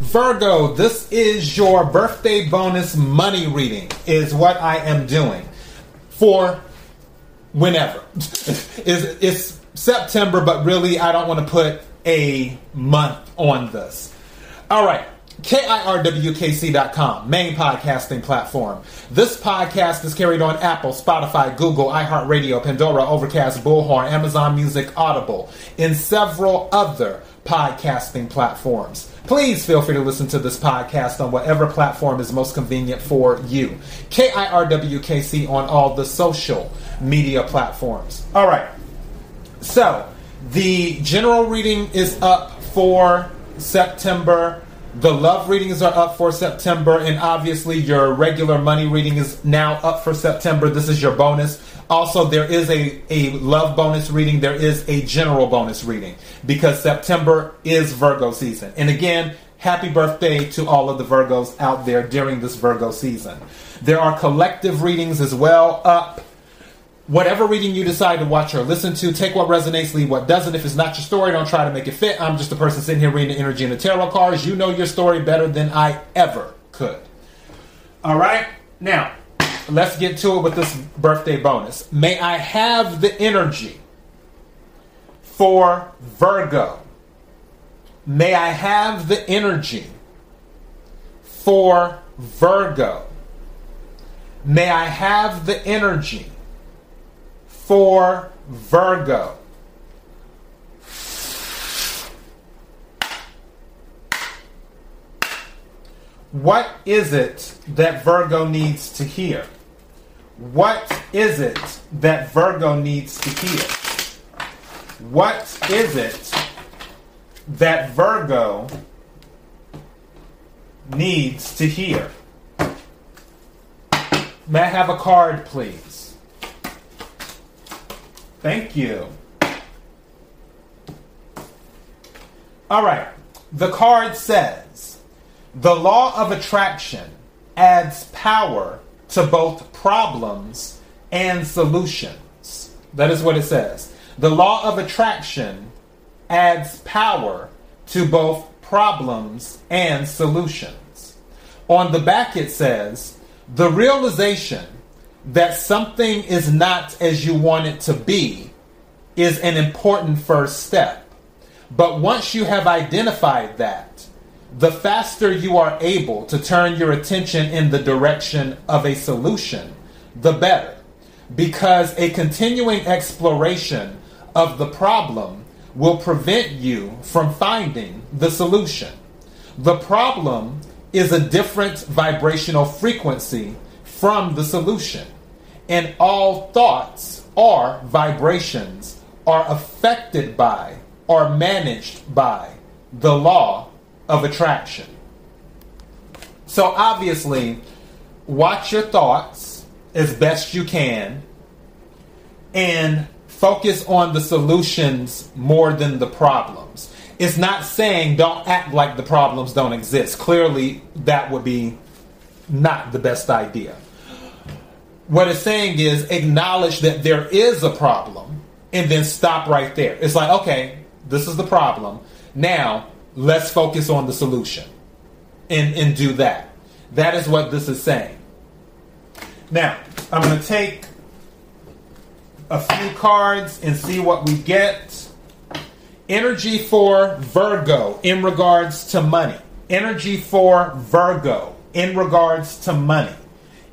Virgo, this is your birthday bonus money reading, is what I am doing for whenever. it's, it's September, but really, I don't want to put a month on this. All right. KIRWKC.com, main podcasting platform. This podcast is carried on Apple, Spotify, Google, iHeartRadio, Pandora, Overcast, Bullhorn, Amazon Music, Audible, and several other podcasting platforms. Please feel free to listen to this podcast on whatever platform is most convenient for you. KIRWKC on all the social media platforms. All right. So, the general reading is up for September. The love readings are up for September, and obviously, your regular money reading is now up for September. This is your bonus. Also, there is a, a love bonus reading, there is a general bonus reading because September is Virgo season. And again, happy birthday to all of the Virgos out there during this Virgo season. There are collective readings as well up whatever reading you decide to watch or listen to, take what resonates, leave what doesn't. If it's not your story, don't try to make it fit. I'm just a person sitting here reading the energy and the tarot cards. You know your story better than I ever could. All right, now let's get to it with this birthday bonus. May I have the energy for Virgo? May I have the energy for Virgo? May I have the energy for Virgo. What is it that Virgo needs to hear? What is it that Virgo needs to hear? What is it that Virgo needs to hear? May I have a card, please? Thank you. All right. The card says the law of attraction adds power to both problems and solutions. That is what it says. The law of attraction adds power to both problems and solutions. On the back, it says the realization that something is not as you want it to be is an important first step. But once you have identified that, the faster you are able to turn your attention in the direction of a solution, the better. Because a continuing exploration of the problem will prevent you from finding the solution. The problem is a different vibrational frequency from the solution. And all thoughts or vibrations are affected by or managed by the law of attraction. So obviously, watch your thoughts as best you can and focus on the solutions more than the problems. It's not saying don't act like the problems don't exist. Clearly, that would be not the best idea what it's saying is acknowledge that there is a problem and then stop right there. It's like, okay, this is the problem. Now, let's focus on the solution and, and do that. That is what this is saying. Now, I'm going to take a few cards and see what we get. Energy for Virgo in regards to money. Energy for Virgo in regards to money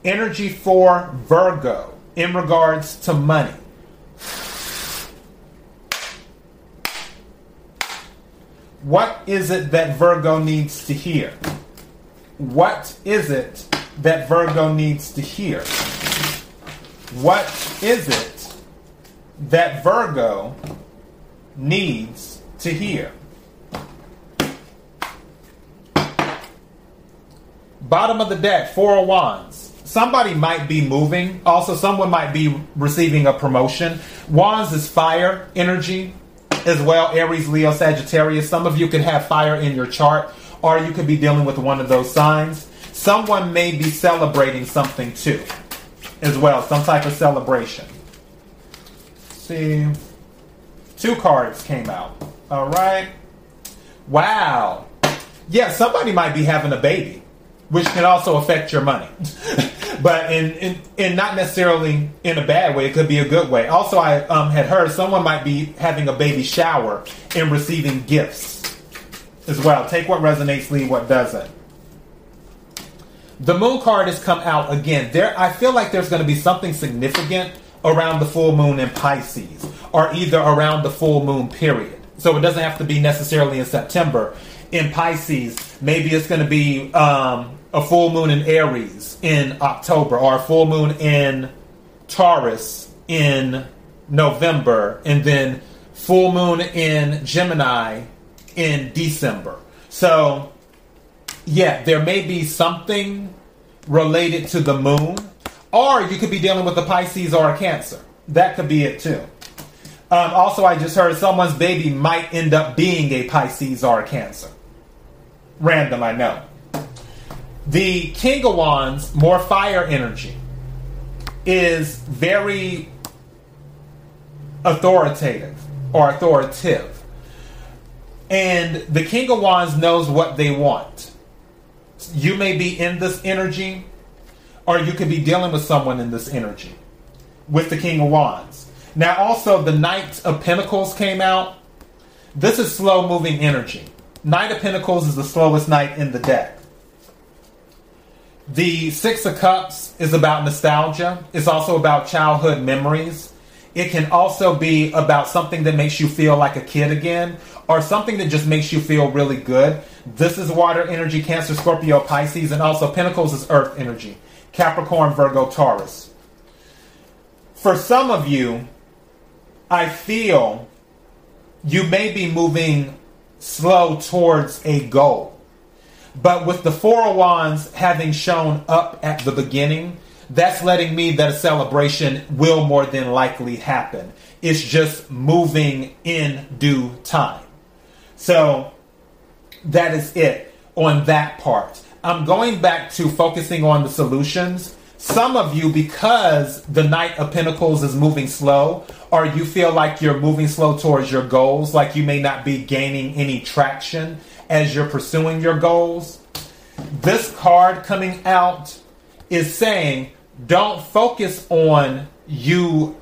energy for Virgo in regards to money. What is it that Virgo needs to hear? What is it that Virgo needs to hear? What is it that Virgo needs to hear? Bottom of the deck, Four of Wands somebody might be moving. Also, someone might be receiving a promotion. Wands is fire energy as well. Aries, Leo, Sagittarius. Some of you could have fire in your chart, or you could be dealing with one of those signs. Someone may be celebrating something too, as well. Some type of celebration. See, two cards came out. All right. Wow. yeah, somebody might be having a baby, which can also affect your money. but in, in, in not necessarily in a bad way, it could be a good way. Also, I um, had heard someone might be having a baby shower and receiving gifts as well. Take what resonates, leave what doesn't. The moon card has come out again. There, I feel like there's going to be something significant around the full moon in Pisces, or either around the full moon period. So it doesn't have to be necessarily in September. In Pisces, maybe it's going to be um, a full moon in Aries in October, or a full moon in Taurus in November, and then full moon in Gemini in December. So, yeah, there may be something related to the moon, or you could be dealing with a Pisces or a Cancer. That could be it too. Um, also, I just heard someone's baby might end up being a Pisces or a Cancer. Random, I know. The King of Wands, more fire energy, is very authoritative or authoritative. And the King of Wands knows what they want. You may be in this energy, or you could be dealing with someone in this energy with the King of Wands. Now, also, the Knight of Pentacles came out. This is slow moving energy. Knight of Pentacles is the slowest knight in the deck. The Six of Cups is about nostalgia. It's also about childhood memories. It can also be about something that makes you feel like a kid again or something that just makes you feel really good. This is water energy, Cancer, Scorpio, Pisces, and also Pentacles is earth energy, Capricorn, Virgo, Taurus. For some of you, I feel you may be moving slow towards a goal. But with the Four of Wands having shown up at the beginning, that's letting me that a celebration will more than likely happen. It's just moving in due time. So that is it on that part. I'm going back to focusing on the solutions. Some of you, because the Knight of Pentacles is moving slow, or you feel like you're moving slow towards your goals, like you may not be gaining any traction as you're pursuing your goals. This card coming out is saying don't focus on you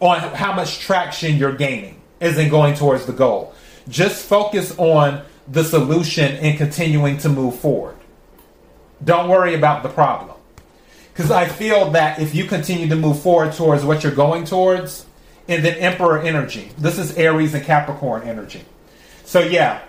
on how much traction you're gaining isn't going towards the goal. Just focus on the solution and continuing to move forward. Don't worry about the problem. Because I feel that if you continue to move forward towards what you're going towards, and then Emperor energy, this is Aries and Capricorn energy. So, yeah,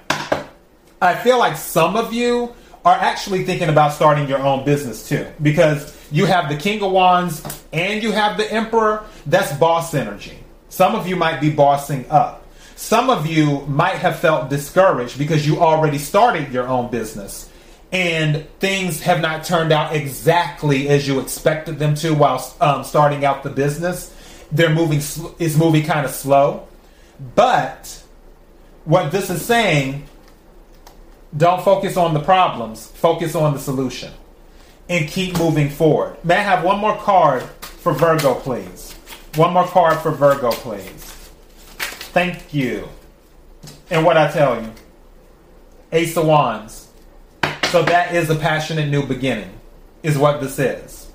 I feel like some of you are actually thinking about starting your own business too. Because you have the King of Wands and you have the Emperor. That's boss energy. Some of you might be bossing up. Some of you might have felt discouraged because you already started your own business and things have not turned out exactly as you expected them to while um, starting out the business. They're moving, is moving kind of slow. But what this is saying don't focus on the problems, focus on the solution. And keep moving forward. May I have one more card for Virgo, please? One more card for Virgo, please. Thank you. And what I tell you Ace of Wands. So that is a passionate new beginning, is what this is.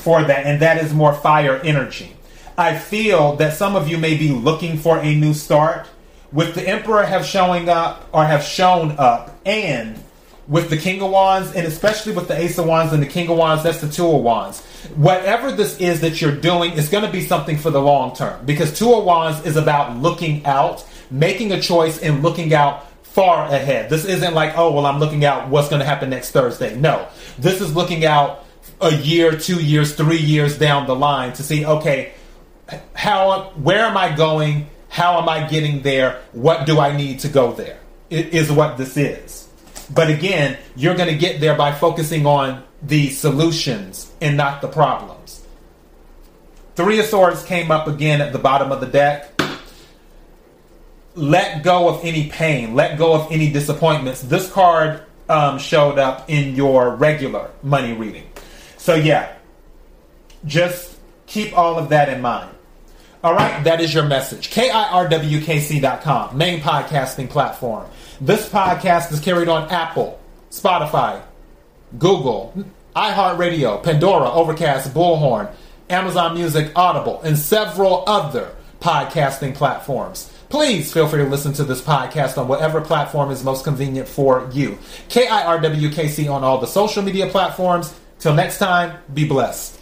For that, and that is more fire energy. I feel that some of you may be looking for a new start with the Emperor have showing up or have shown up, and with the King of Wands, and especially with the Ace of Wands and the King of Wands, that's the Two of Wands. Whatever this is that you're doing is going to be something for the long term because Two of Wands is about looking out, making a choice, and looking out far ahead. This isn't like, oh, well, I'm looking out what's going to happen next Thursday. No, this is looking out a year, two years, three years down the line to see, okay, how, where am I going? How am I getting there? What do I need to go there? Is what this is. But again, you're going to get there by focusing on the solutions and not the problems. Three of Swords came up again at the bottom of the deck. Let go of any pain, let go of any disappointments. This card um, showed up in your regular money reading. So, yeah, just keep all of that in mind. All right, that is your message. KIRWKC.com, main podcasting platform. This podcast is carried on Apple, Spotify, Google, iHeartRadio, Pandora, Overcast, Bullhorn, Amazon Music, Audible, and several other podcasting platforms. Please feel free to listen to this podcast on whatever platform is most convenient for you. KIRWKC on all the social media platforms. Till next time, be blessed.